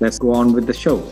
Let's go on with the show.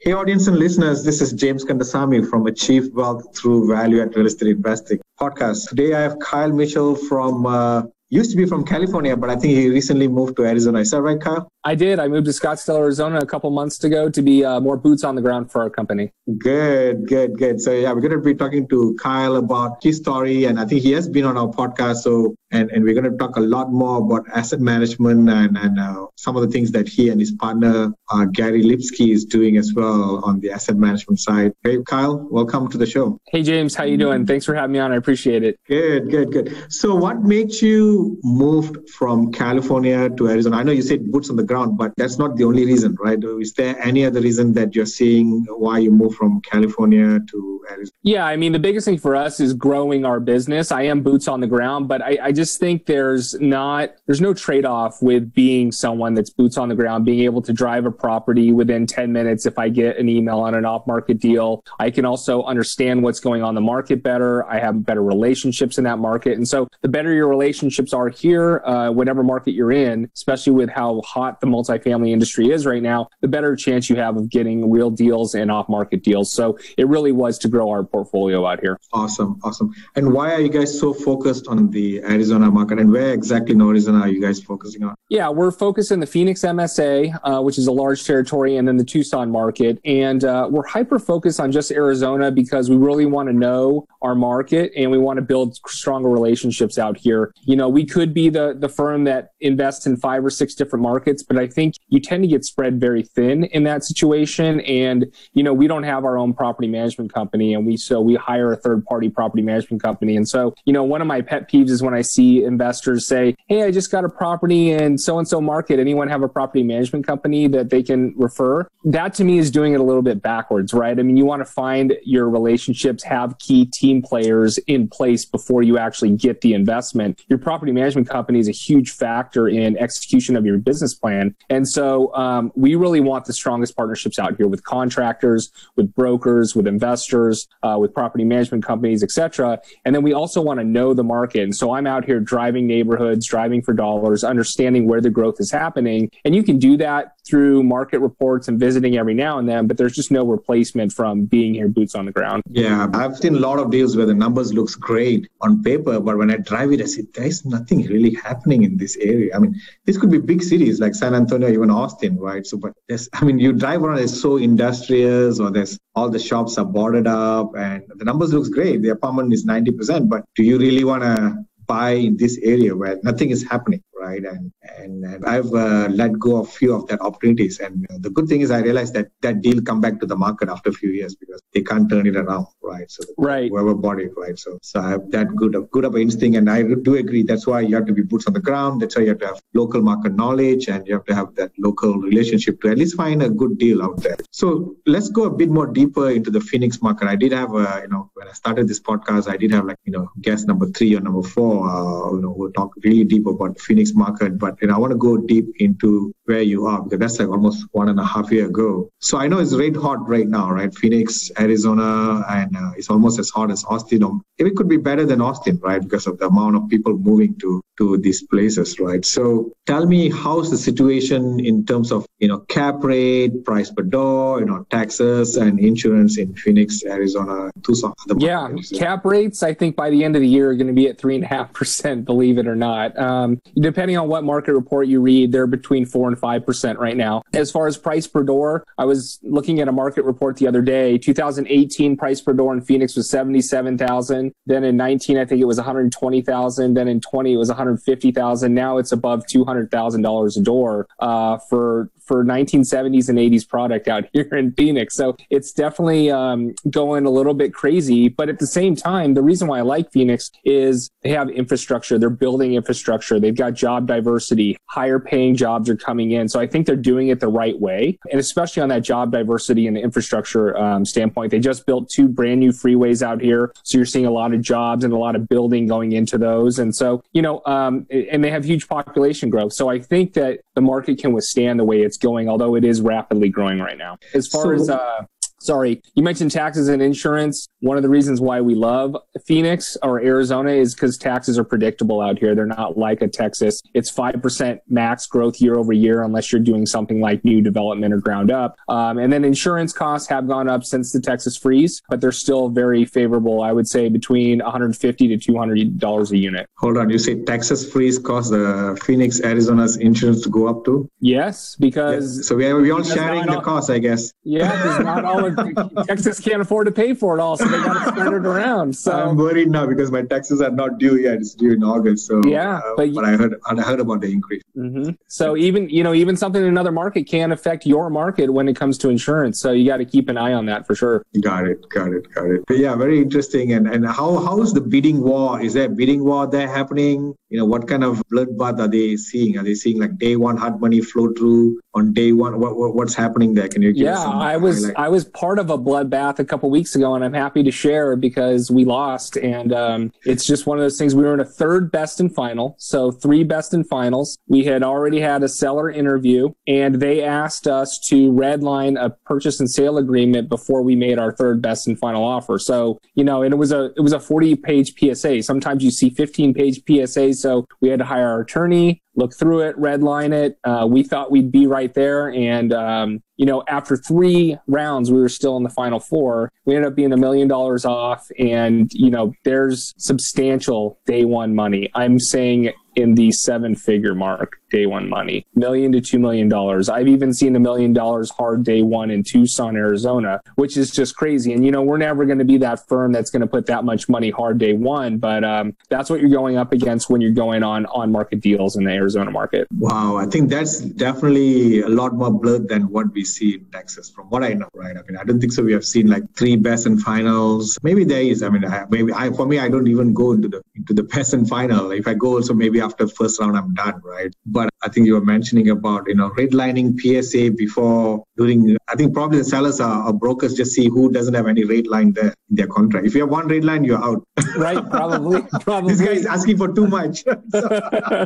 Hey, audience and listeners, this is James Kandasamy from Achieve Wealth Through Value Add Real Estate Investing podcast. Today I have Kyle Mitchell from, uh, used to be from California, but I think he recently moved to Arizona. Is that right, Kyle? I did. I moved to Scottsdale, Arizona a couple months ago to be uh, more boots on the ground for our company. Good, good, good. So yeah, we're going to be talking to Kyle about his story, and I think he has been on our podcast. So and, and we're going to talk a lot more about asset management and, and uh, some of the things that he and his partner uh, Gary Lipsky is doing as well on the asset management side. Hey, Kyle, welcome to the show. Hey, James, how you doing? Thanks for having me on. I appreciate it. Good, good, good. So, what makes you move from California to Arizona? I know you said boots on the ground, but that's not the only reason, right? Is there any other reason that you're seeing why you moved from California to Arizona? Yeah, I mean, the biggest thing for us is growing our business. I am boots on the ground, but I, I just think there's not there's no trade-off with being someone that's boots on the ground, being able to drive a property within 10 minutes if I get an email on an off-market deal. I can also understand what's going on the market better. I have better relationships in that market. And so the better your relationships are here, uh, whatever market you're in, especially with how hot the multifamily industry is right now, the better chance you have of getting real deals and off-market deals. So it really was to grow our portfolio out here. Awesome. Awesome. And why are you guys so focused on the Arizona market? market and where exactly in Arizona are you guys focusing on? Yeah, we're focused in the Phoenix MSA, uh, which is a large territory, and then the Tucson market. And uh, we're hyper focused on just Arizona because we really want to know our market and we want to build stronger relationships out here. You know, we could be the, the firm that invests in five or six different markets, but I think you tend to get spread very thin in that situation. And, you know, we don't have our own property management company and we, so we hire a third party property management company. And so, you know, one of my pet peeves is when I see investors say, Hey, I just got a property in so and so market. Anyone have a property management company that they can refer? That to me is doing it a little bit backwards, right? I mean, you want to find your relationships, have key team players in place before you actually get the investment. Your property management company is a huge factor in execution of your business plan. And so um, we really want the strongest partnerships out here with contractors, with brokers, with investors, uh, with property management companies, etc. And then we also want to know the market. And so I'm out here driving neighborhoods, driving for dollars, understanding where the growth is happening. And you can do that through market reports and visiting every now and then, but there's just no replacement from being here boots on the ground. Yeah, I've seen a lot of deals where the numbers looks great on paper, but when I drive it, I see there's nothing really happening in this area. I mean, this could be big cities like San Antonio, even Austin, right? So, but there's, I mean, you drive around, it's so industrious, or there's all the shops are boarded up, and the numbers looks great. The apartment is 90%, but do you really want to buy in this area where nothing is happening? Right? And and, and I've uh, let go of a few of that opportunities. And uh, the good thing is I realized that that deal come back to the market after a few years because they can't turn it around, right? So right, whoever bought it, right? So so I have that good of good of instinct, and I do agree. That's why you have to be boots on the ground. That's why you have to have local market knowledge, and you have to have that local relationship to at least find a good deal out there. So let's go a bit more deeper into the Phoenix market. I did have, a, you know, when I started this podcast, I did have like you know guest number three or number four, uh, you know, who talk really deep about the Phoenix market. But you know, I want to go deep into where you are because that's like almost one and a half year ago. So I know it's red hot right now, right? Phoenix, Arizona, and uh, it's almost as hot as Austin. Or it could be better than Austin, right? Because of the amount of people moving to to these places, right? So tell me, how's the situation in terms of you know cap rate, price per door, you know taxes and insurance in Phoenix, Arizona, Tucson, other Yeah, cap rates. I think by the end of the year are going to be at three and a half percent. Believe it or not, um, depending on what market report you read, they're between four and five percent right now. As far as price per door, I was looking at a market report the other day. 2018 price per door in Phoenix was seventy-seven thousand. Then in 19, I think it was one hundred twenty thousand. Then in 20, it was one hundred fifty thousand. Now it's above two hundred thousand dollars a door uh, for for 1970s and 80s product out here in Phoenix. So it's definitely um, going a little bit crazy. But at the same time, the reason why I like Phoenix is they have infrastructure. They're building infrastructure. They've got job diversity. Higher paying jobs are coming in. So I think they're doing it the right way. And especially on that job diversity and infrastructure um, standpoint, they just built two brand new freeways out here. So you're seeing a lot of jobs and a lot of building going into those. And so, you know, um, and they have huge population growth. So I think that the market can withstand the way it's going, although it is rapidly growing right now. As far so, as uh, sorry, you mentioned taxes and insurance. One of the reasons why we love Phoenix or Arizona is because taxes are predictable out here. They're not like a Texas. It's 5% max growth year over year, unless you're doing something like new development or ground up. Um, and then insurance costs have gone up since the Texas freeze, but they're still very favorable. I would say between 150 to $200 a unit. Hold on. You say Texas freeze caused the Phoenix, Arizona's insurance to go up too? Yes, because. Yes. So we are, we all sharing the all, cost, I guess. Yeah, not Texas can't afford to pay for it all, so they got to spread it around. So I'm worried now because my taxes are not due yet. It's due in August. So yeah, uh, but, but, I heard I heard about the increase. Mm-hmm. So even you know even something in another market can affect your market when it comes to insurance. So you got to keep an eye on that for sure. Got it. Got it. Got it. But yeah, very interesting. And and how how is the bidding war? Is there a bidding war there happening? You know, what kind of bloodbath are they seeing? Are they seeing like day one hard money flow through on day one? What, what what's happening there? Can you? yeah, I was highlight? I was part of a bloodbath a couple weeks ago, and I'm happy to share because we lost. And um, it's just one of those things. We were in a third best and final, so three best and finals. We had already had a seller interview, and they asked us to redline a purchase and sale agreement before we made our third best and final offer. So you know, and it was a it was a 40 page PSA. Sometimes you see 15 page PSAs. So we had to hire our attorney look through it, redline it. Uh, we thought we'd be right there. And, um, you know, after three rounds, we were still in the final four. We ended up being a million dollars off. And, you know, there's substantial day one money. I'm saying in the seven figure mark day one money, million to two million dollars. I've even seen a million dollars hard day one in Tucson, Arizona, which is just crazy. And you know, we're never going to be that firm that's going to put that much money hard day one, but um, that's what you're going up against when you're going on on market deals in the Arizona market. Wow, I think that's definitely a lot more blood than what we see in Texas, from what I know. Right? I mean, I don't think so. We have seen like three best and finals. Maybe there is. I mean, I, maybe I for me, I don't even go into the into the best and final. If I go, also maybe after first round, I'm done. Right? But I think you were mentioning about, you know, redlining PSA before doing, I think probably the sellers are, or brokers just see who doesn't have any redline there in their contract. If you have one redline, you're out. Right. Probably. probably. this guy is asking for too much. yeah.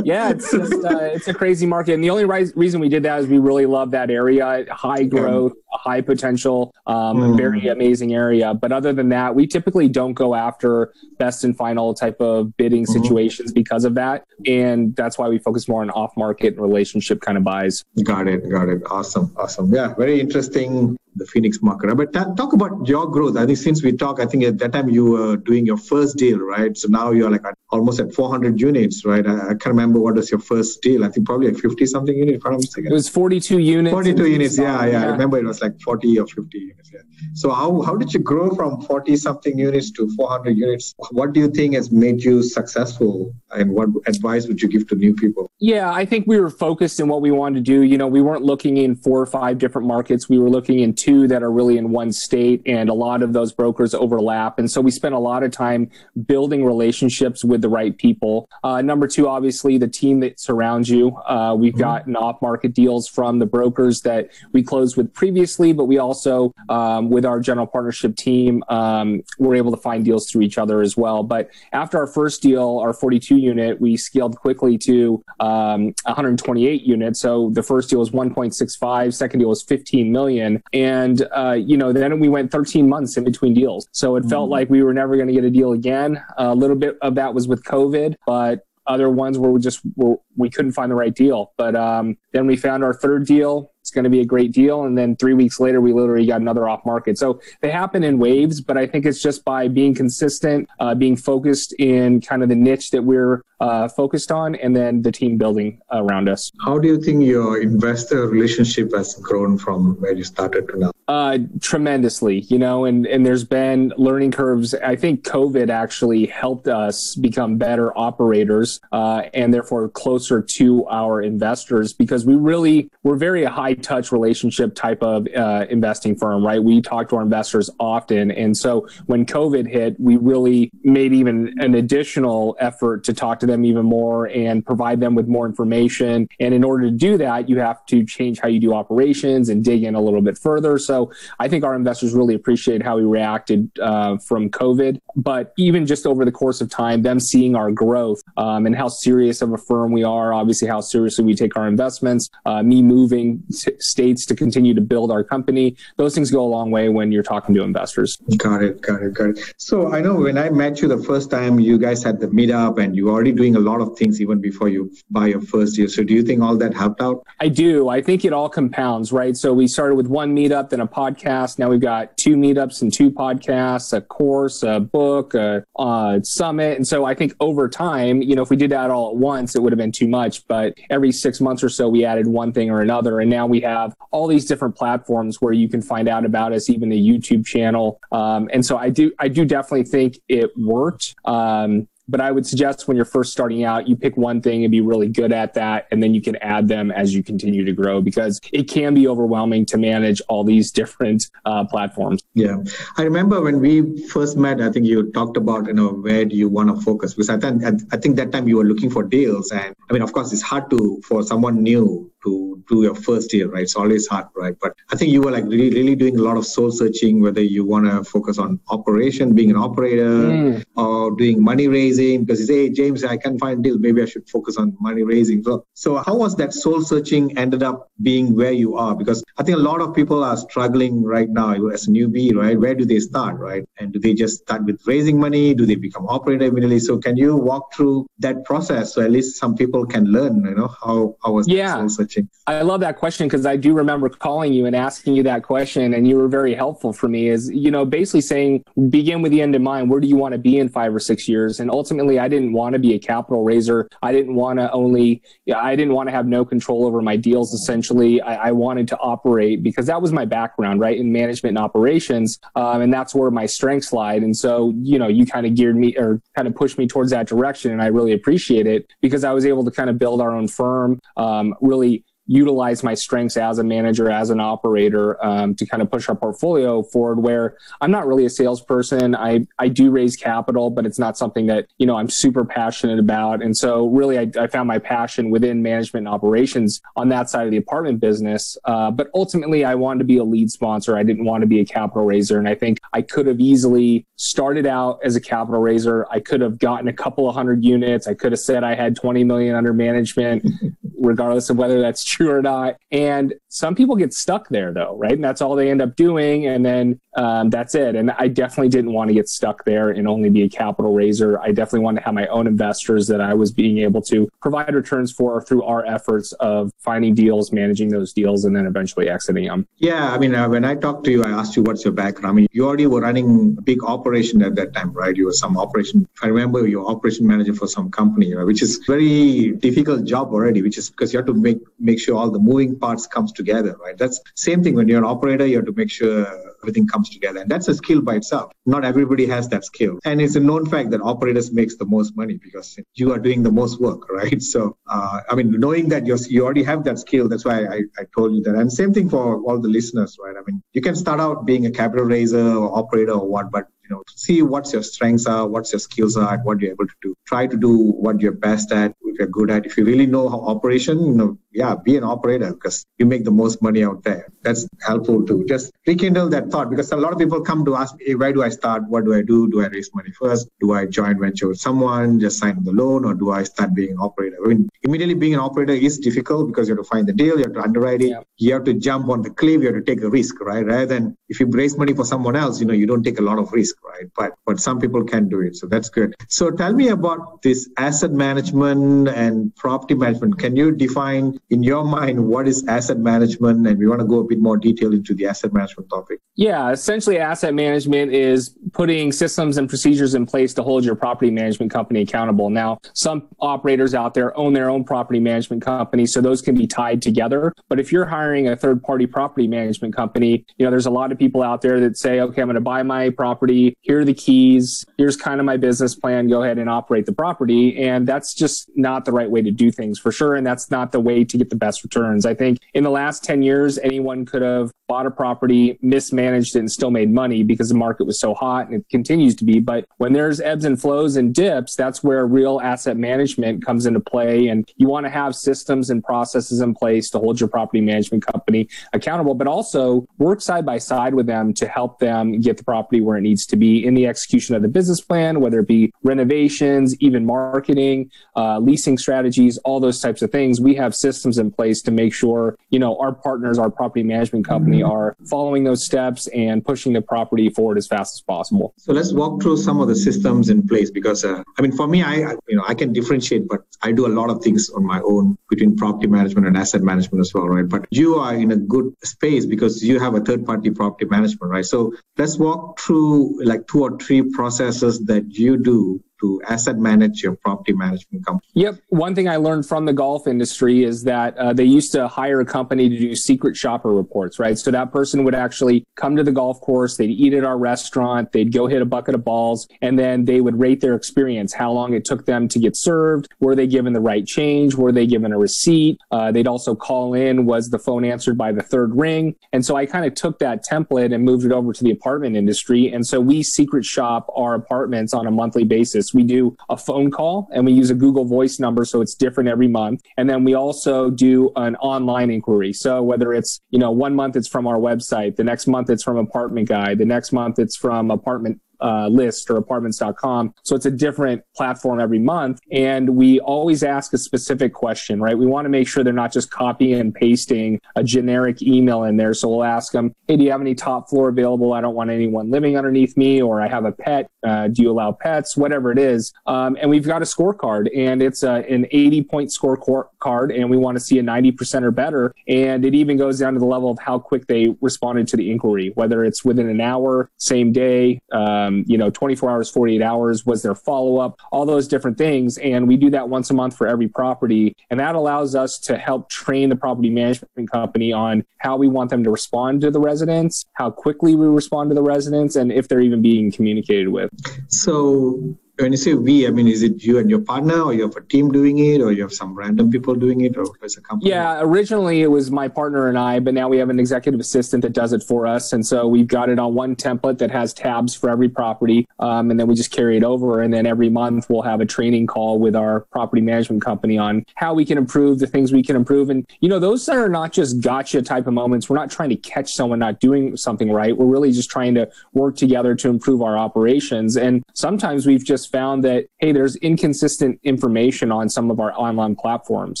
It's just, uh, it's a crazy market. And the only ri- reason we did that is we really love that area, high growth, yeah. high potential, um, mm. very amazing area. But other than that, we typically don't go after best and final type of bidding mm-hmm. situations because of that. And that's why we focus more on off market relationship kind of buys. Got it. Got it. Awesome. Awesome. Awesome. Yeah. Very interesting the Phoenix market. But talk about your growth. I think since we talk, I think at that time you were doing your first deal, right? So now you're like at, almost at 400 units, right? I, I, can't remember what was your first deal. I think probably like 50 something units, if I'm mistaken. It was 42 units. 42 units. Yeah, yeah, yeah, I remember it was like 40 or 50 units. Yeah. So how, how did you grow from 40 something units to 400 units? What do you think has made you successful and what advice would you give to new people? Yeah, I think we were focused in what we wanted to do. You know, we weren't looking in four or five different markets. We were looking in two that are really in one state and a lot of those brokers overlap. And so we spent a lot of time building relationships with the right people. Uh, number two, obviously the team that surrounds you. Uh, we've mm-hmm. gotten off market deals from the brokers that we closed with previously, but we also, um, with our general partnership team, um, were able to find deals through each other as well. But after our first deal, our 42 unit, we scaled quickly to um, 128 units. So the first deal was 1.65, second deal was 15 million. And, uh, you know, then we went 13 months in between deals. So it felt mm-hmm. like we were never going to get a deal again. A little bit of that was with COVID, but other ones where we just were, we couldn't find the right deal. But um, then we found our third deal it's going to be a great deal. And then three weeks later, we literally got another off market. So they happen in waves, but I think it's just by being consistent, uh, being focused in kind of the niche that we're uh, focused on, and then the team building around us. How do you think your investor relationship has grown from where you started to now? Uh, tremendously, you know, and, and there's been learning curves. I think COVID actually helped us become better operators uh, and therefore closer to our investors because we really, we're very high high touch relationship type of uh, investing firm, right? We talk to our investors often. And so when COVID hit, we really made even an additional effort to talk to them even more and provide them with more information. And in order to do that, you have to change how you do operations and dig in a little bit further. So I think our investors really appreciate how we reacted uh, from COVID. But even just over the course of time, them seeing our growth um, and how serious of a firm we are, obviously how seriously we take our investments, uh, me moving states to continue to build our company. Those things go a long way when you're talking to investors. Got it, got it, got it. So I know when I met you the first time, you guys had the meetup and you're already doing a lot of things even before you buy your first deal. So do you think all that helped out? I do. I think it all compounds, right? So we started with one meetup, then a podcast. Now we've got two meetups and two podcasts, a course, a book, a, a summit. And so I think over time, you know, if we did that all at once, it would have been too much. But every six months or so, we added one thing or another. And now we have all these different platforms where you can find out about us, even the YouTube channel. Um, and so I do, I do definitely think it worked. Um, but I would suggest when you're first starting out, you pick one thing and be really good at that. And then you can add them as you continue to grow because it can be overwhelming to manage all these different uh, platforms. Yeah. I remember when we first met, I think you talked about, you know, where do you want to focus? Because I think, I think that time you were looking for deals. And I mean, of course, it's hard to, for someone new to do your first year, right? It's always hard, right? But I think you were like really, really doing a lot of soul searching, whether you want to focus on operation, being an operator, mm. or doing money raising. Because you say, hey, James, I can't find deals. Maybe I should focus on money raising. So, so how was that soul searching ended up being where you are? Because I think a lot of people are struggling right now as a newbie, right? Where do they start, right? And do they just start with raising money? Do they become operator immediately? So can you walk through that process so at least some people can learn, you know, how, how was yeah. soul searching? I love that question because I do remember calling you and asking you that question, and you were very helpful for me. Is you know basically saying begin with the end in mind. Where do you want to be in five or six years? And ultimately, I didn't want to be a capital raiser. I didn't want to only. I didn't want to have no control over my deals. Essentially, I, I wanted to operate because that was my background, right, in management and operations, um, and that's where my strengths lied. And so, you know, you kind of geared me or kind of pushed me towards that direction, and I really appreciate it because I was able to kind of build our own firm, um, really utilize my strengths as a manager, as an operator, um, to kind of push our portfolio forward. Where I'm not really a salesperson. I I do raise capital, but it's not something that you know I'm super passionate about. And so really, I, I found my passion within management and operations on that side of the apartment business. Uh, but ultimately, I wanted to be a lead sponsor. I didn't want to be a capital raiser, and I think I could have easily started out as a capital raiser. I could have gotten a couple of hundred units. I could have said I had 20 million under management, regardless of whether that's true true or not. And some people get stuck there though, right? And that's all they end up doing. And then um, that's it. And I definitely didn't want to get stuck there and only be a capital raiser. I definitely wanted to have my own investors that I was being able to provide returns for through our efforts of finding deals, managing those deals, and then eventually exiting them. Yeah. I mean, uh, when I talked to you, I asked you what's your background. I mean, you already were running a big operation at that time, right? You were some operation. I remember, you're operation manager for some company, right? which is very difficult job already, which is because you have to make, make sure all the moving parts comes together, right? That's same thing when you're an operator, you have to make sure everything comes together. And that's a skill by itself. Not everybody has that skill. And it's a known fact that operators makes the most money because you are doing the most work, right? So, uh, I mean, knowing that you you already have that skill, that's why I, I told you that. And same thing for all the listeners, right? I mean, you can start out being a capital raiser or operator or what, but know, see what your strengths are, what your skills are, what you're able to do. Try to do what you're best at, if you're good at. If you really know how operation, you know, yeah, be an operator because you make the most money out there. that's helpful to just rekindle that thought because a lot of people come to ask me, where do I start? What do I do? Do I raise money first? Do I join venture with someone, just sign the loan, or do I start being an operator? I mean, immediately being an operator is difficult because you have to find the deal, you have to underwrite it, yeah. you have to jump on the cliff, you have to take a risk, right? Rather than if you raise money for someone else, you know, you don't take a lot of risk, right? But but some people can do it. So that's good. So tell me about this asset management and property management. Can you define in your mind what is asset management? And we want to go a bit more detail into the asset management topic. Yeah, essentially asset management is putting systems and procedures in place to hold your property management company accountable. Now, some operators out there own their own property management company, so those can be tied together. But if you're hiring a third party property management company, you know, there's a lot of people out there that say, okay, I'm going to buy my property. Here are the keys. Here's kind of my business plan. Go ahead and operate the property. And that's just not the right way to do things for sure. And that's not the way to get the best returns. I think in the last 10 years, anyone could have bought a property, mismanaged it, and still made money because the market was so hot and it continues to be. But when there's ebbs and flows and dips, that's where real asset management comes into play. And you want to have systems and processes in place to hold your property management company accountable, but also work side by side with them to help them get the property where it needs to be in the execution of the business plan, whether it be renovations, even marketing, uh, leasing strategies, all those types of things. We have systems in place to make sure, you know, our partners, our property management company, are following those steps and pushing the property forward as fast as possible. So let's walk through some of the systems in place because uh, I mean, for me, I you know I can differentiate, but I do a lot of things on my own between property management and asset management as well, right? But you are in a good space because you have a third-party property management, right? So let's walk through like two or three processes that you do to asset manage your property management company. Yep. One thing I learned from the golf industry is that uh, they used to hire a company to do secret shopper reports, right? So that person would actually come to the golf course, they'd eat at our restaurant, they'd go hit a bucket of balls, and then they would rate their experience, how long it took them to get served, were they given the right change, were they given a receipt? Uh, they'd also call in, was the phone answered by the third ring? And so I kind of took that template and moved it over to the apartment industry. And so we secret shop our apartments on a monthly basis we do a phone call and we use a Google Voice number, so it's different every month. And then we also do an online inquiry. So whether it's, you know, one month it's from our website, the next month it's from Apartment Guide, the next month it's from Apartment uh, list or apartments.com. So it's a different platform every month. And we always ask a specific question, right? We want to make sure they're not just copying and pasting a generic email in there. So we'll ask them, Hey, do you have any top floor available? I don't want anyone living underneath me, or I have a pet. Uh, do you allow pets? Whatever it is. Um, and we've got a scorecard and it's a, an 80 point scorecard and we want to see a 90% or better. And it even goes down to the level of how quick they responded to the inquiry, whether it's within an hour, same day, um, um, you know, 24 hours, 48 hours, was there follow up, all those different things. And we do that once a month for every property. And that allows us to help train the property management company on how we want them to respond to the residents, how quickly we respond to the residents, and if they're even being communicated with. So when you say we, I mean, is it you and your partner, or you have a team doing it, or you have some random people doing it, or as a company? Yeah, originally it was my partner and I, but now we have an executive assistant that does it for us, and so we've got it on one template that has tabs for every property, um, and then we just carry it over, and then every month we'll have a training call with our property management company on how we can improve the things we can improve, and you know, those are not just gotcha type of moments. We're not trying to catch someone not doing something right. We're really just trying to work together to improve our operations, and sometimes we've just found that, hey, there's inconsistent information on some of our online platforms.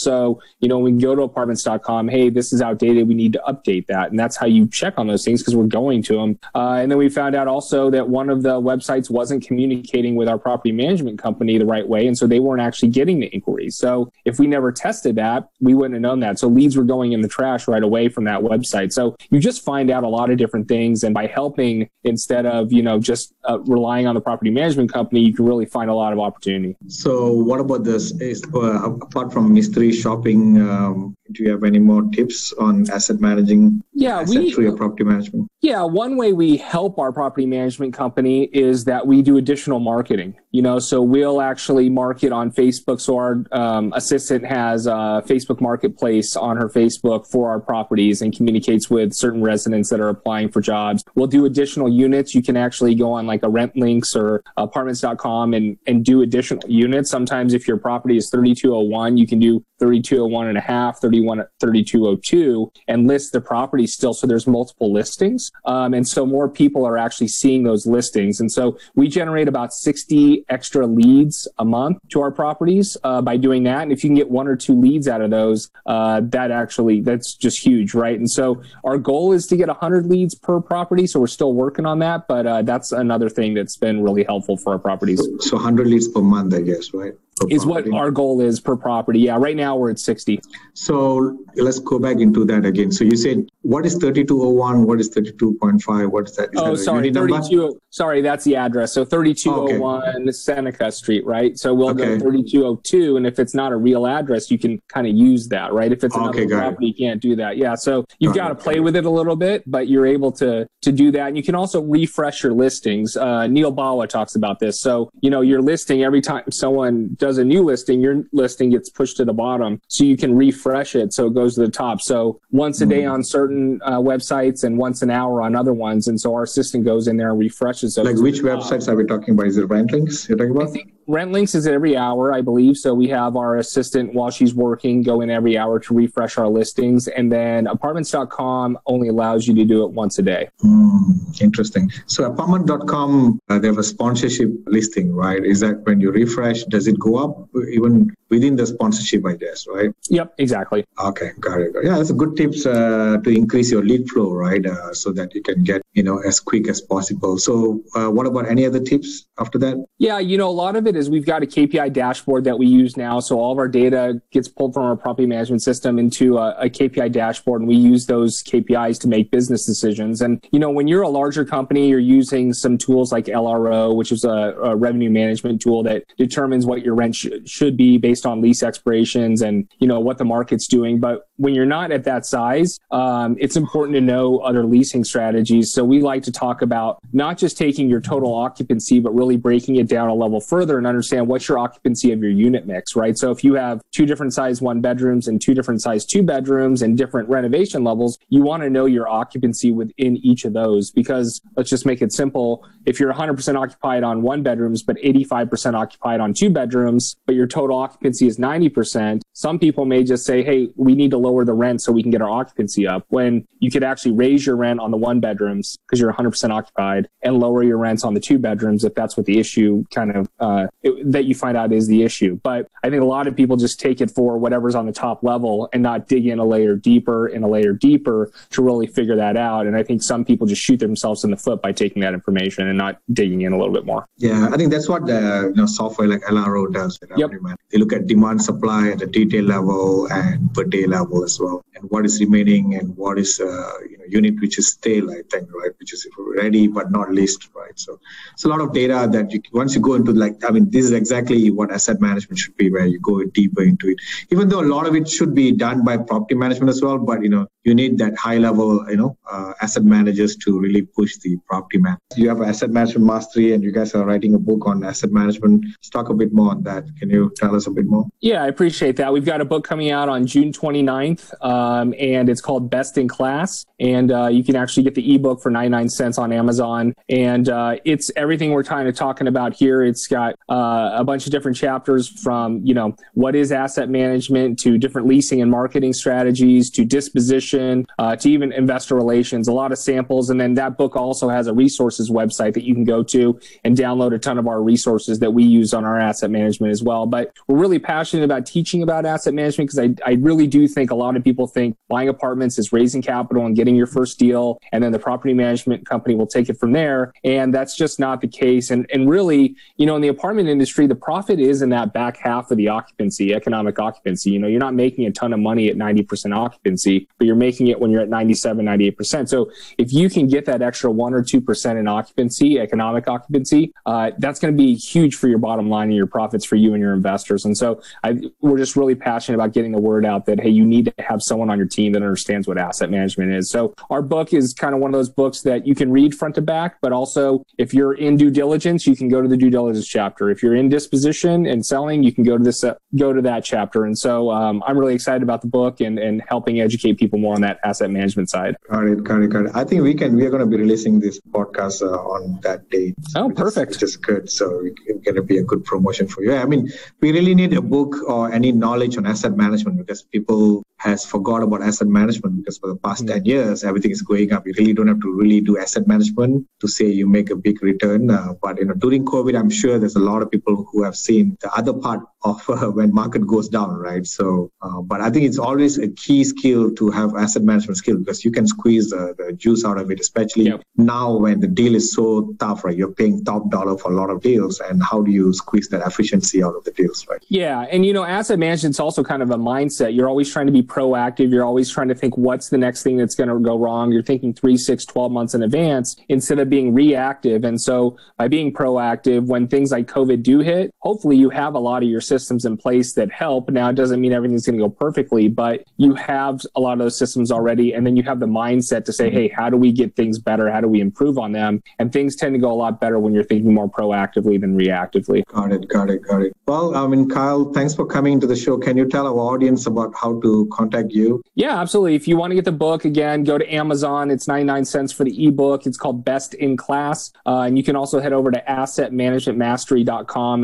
So, you know, we can go to apartments.com, hey, this is outdated. We need to update that. And that's how you check on those things because we're going to them. Uh, and then we found out also that one of the websites wasn't communicating with our property management company the right way. And so they weren't actually getting the inquiries. So if we never tested that, we wouldn't have known that. So leads were going in the trash right away from that website. So you just find out a lot of different things. And by helping instead of, you know, just uh, relying on the property management company, you can really find a lot of opportunity. So, what about this? Is, uh, apart from mystery shopping, um, do you have any more tips on asset managing? Yeah, we through your property management. Yeah, one way we help our property management company is that we do additional marketing. You know, so we'll actually market on Facebook. So our um, assistant has a Facebook Marketplace on her Facebook for our properties and communicates with certain residents that are applying for jobs. We'll do additional units. You can actually go on like a Rentlinks or apartments.com and, and do additional units. Sometimes if your property is 3201, you can do 3201 and a half, 31 31, 3202 and list the property still. So there's multiple listings. Um, and so more people are actually seeing those listings. And so we generate about 60 extra leads a month to our properties uh, by doing that. And if you can get one or two leads out of those, uh, that actually, that's just huge, right? And so our goal is to get 100 leads per property. So we're still working on that, but uh, that's another thing that's been really helpful for our properties. So, so 100 leads per month, I guess, right? Is what our goal is per property. Yeah, right now we're at 60. So let's go back into that again. So you said what is 3201? What is 32.5? What is that? Is oh, that sorry, 32. Sorry, that's the address. So 3201 okay. Seneca Street, right? So we'll okay. go 3202, and if it's not a real address, you can kind of use that, right? If it's another okay, property, it. you can't do that. Yeah, so you've got, got to play with it a little bit, but you're able to to do that, and you can also refresh your listings. Uh, Neil Bawa talks about this. So you know, your listing every time someone does a new listing, your listing gets pushed to the bottom, so you can refresh it so it goes to the top. So once a day mm-hmm. on certain uh, websites and once an hour on other ones, and so our assistant goes in there and refreshes those. Like which websites are we talking about? Is it Rentlinks you're talking about? Rentlinks is every hour, I believe. So we have our assistant while she's working go in every hour to refresh our listings. And then apartments.com only allows you to do it once a day. Mm, interesting. So apartment.com, uh, they have a sponsorship listing, right? Is that when you refresh, does it go up even within the sponsorship, I guess, right? Yep, exactly. Okay, got it. Yeah, that's a good tips uh, to increase your lead flow, right? Uh, so that you can get, you know, as quick as possible. So uh, what about any other tips after that? Yeah, you know, a lot of it is we've got a KPI dashboard that we use now. So all of our data gets pulled from our property management system into a, a KPI dashboard, and we use those KPIs to make business decisions. And, you know, when you're a larger company, you're using some tools like LRO, which is a, a revenue management tool that determines what your rent sh- should be based on lease expirations and, you know, what the market's doing. But when you're not at that size, um, it's important to know other leasing strategies. So we like to talk about not just taking your total occupancy, but really breaking it down a level further and understand what's your occupancy of your unit mix, right? So if you have two different size one bedrooms and two different size two bedrooms and different renovation levels, you want to know your occupancy within each of those because let's just make it simple. If you're 100% occupied on one bedrooms, but 85% occupied on two bedrooms, but your total occupancy is 90%, some people may just say, Hey, we need to lower the rent so we can get our occupancy up when you could actually raise your rent on the one bedrooms because you're 100% occupied and lower your rents on the two bedrooms if that's what the issue kind of uh, it, that you find out is the issue. But I think a lot of people just take it for whatever's on the top level and not dig in a layer deeper and a layer deeper to really figure that out. And I think some people just shoot themselves in the foot by taking that information and not digging in a little bit more. Yeah, I think that's what the you know, software like LRO does. Yep. They look at demand supply at the detail level and per day level as well, and what is remaining and what is uh, you know unit which is stale. I think right, which is ready but not leased. Right. So it's a lot of data that you once you go into like I mean this is exactly what asset management should be, where you go deeper into it. Even though a lot of it should be done by property management as well, but you know you need that high level you know uh, asset managers to really push the property man. You have asset management mastery, and you guys are writing a book on asset management. Let's talk a bit more on that. Can you tell us a bit more? Yeah, I appreciate that. We've got a book coming out on June 29th, um, and it's called Best in Class. And uh, you can actually get the ebook for 99 cents on Amazon. And uh, it's everything we're kind of talking about here. It's got uh, a bunch of different chapters from, you know, what is asset management to different leasing and marketing strategies to disposition uh, to even investor relations, a lot of samples. And then that book also has a resources website that you can go to and download a ton of our resources that we use on our asset management as well. But we're really passionate about teaching about asset management because I, I really do think a lot of people think buying apartments is raising capital and getting your first deal, and then the property management company will take it from there. And that's just not the case. And, and really, you know, in the apartment industry, the profit is in that back half of the occupancy, economic occupancy. You know, you're not making a ton of money at 90% occupancy, but you're making it when you're at 97, 98%. So if you can get that extra one or 2% in occupancy, economic occupancy, uh, that's going to be huge for your bottom line and your profits for you and your investors. And so I, we're just really passionate about getting the word out that, hey, you need to have someone on your team that understands what asset management is. So our book is kind of one of those books that you can read front to back, but also if you're in due diligence, you can go to the due diligence chapter. If you're in disposition and selling, you can go to this, uh, go to that chapter. And so um, I'm really excited about the book and, and helping educate people more on that asset management side. Got it, got it, got it. I think we can. We are going to be releasing this podcast uh, on that date. Oh, perfect. Is, which is good. So it's going to be a good promotion for you. I mean, we really need a book or any knowledge on asset management because people has forgot about asset management because for the past mm-hmm. 10 years everything is going up you really don't have to really do asset management to say you make a big return uh, but you know during covid i'm sure there's a lot of people who have seen the other part of uh, when market goes down right so uh, but i think it's always a key skill to have asset management skill because you can squeeze the, the juice out of it especially yep. now when the deal is so tough right you're paying top dollar for a lot of deals and how do you squeeze that efficiency out of the deals right yeah and you know asset management is also kind of a mindset you're always trying to be proactive. You're always trying to think what's the next thing that's going to go wrong. You're thinking three, six, 12 months in advance instead of being reactive. And so by being proactive, when things like COVID do hit, hopefully you have a lot of your systems in place that help. Now, it doesn't mean everything's going to go perfectly, but you have a lot of those systems already. And then you have the mindset to say, hey, how do we get things better? How do we improve on them? And things tend to go a lot better when you're thinking more proactively than reactively. Got it. Got it. Got it. Well, I mean, Kyle, thanks for coming to the show. Can you tell our audience about how to contact you? Yeah, absolutely. If you want to get the book, again, go to Amazon. It's 99 cents for the ebook. It's called Best in Class. Uh, and you can also head over to assetmanagementmastery.com,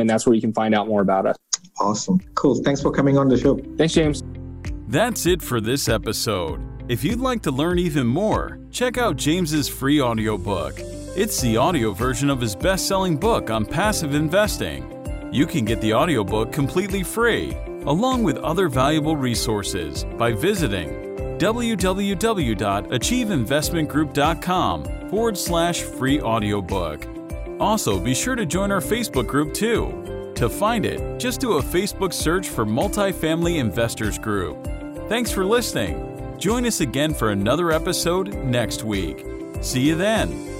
and that's where you can find out more about us. Awesome. Cool. Thanks for coming on the show. Thanks, James. That's it for this episode. If you'd like to learn even more, check out James's free audiobook. It's the audio version of his best-selling book on passive investing. You can get the audiobook completely free along with other valuable resources by visiting www.achieveinvestmentgroup.com forward slash free audiobook. Also, be sure to join our Facebook group too. To find it, just do a Facebook search for Multifamily Investors Group. Thanks for listening. Join us again for another episode next week. See you then.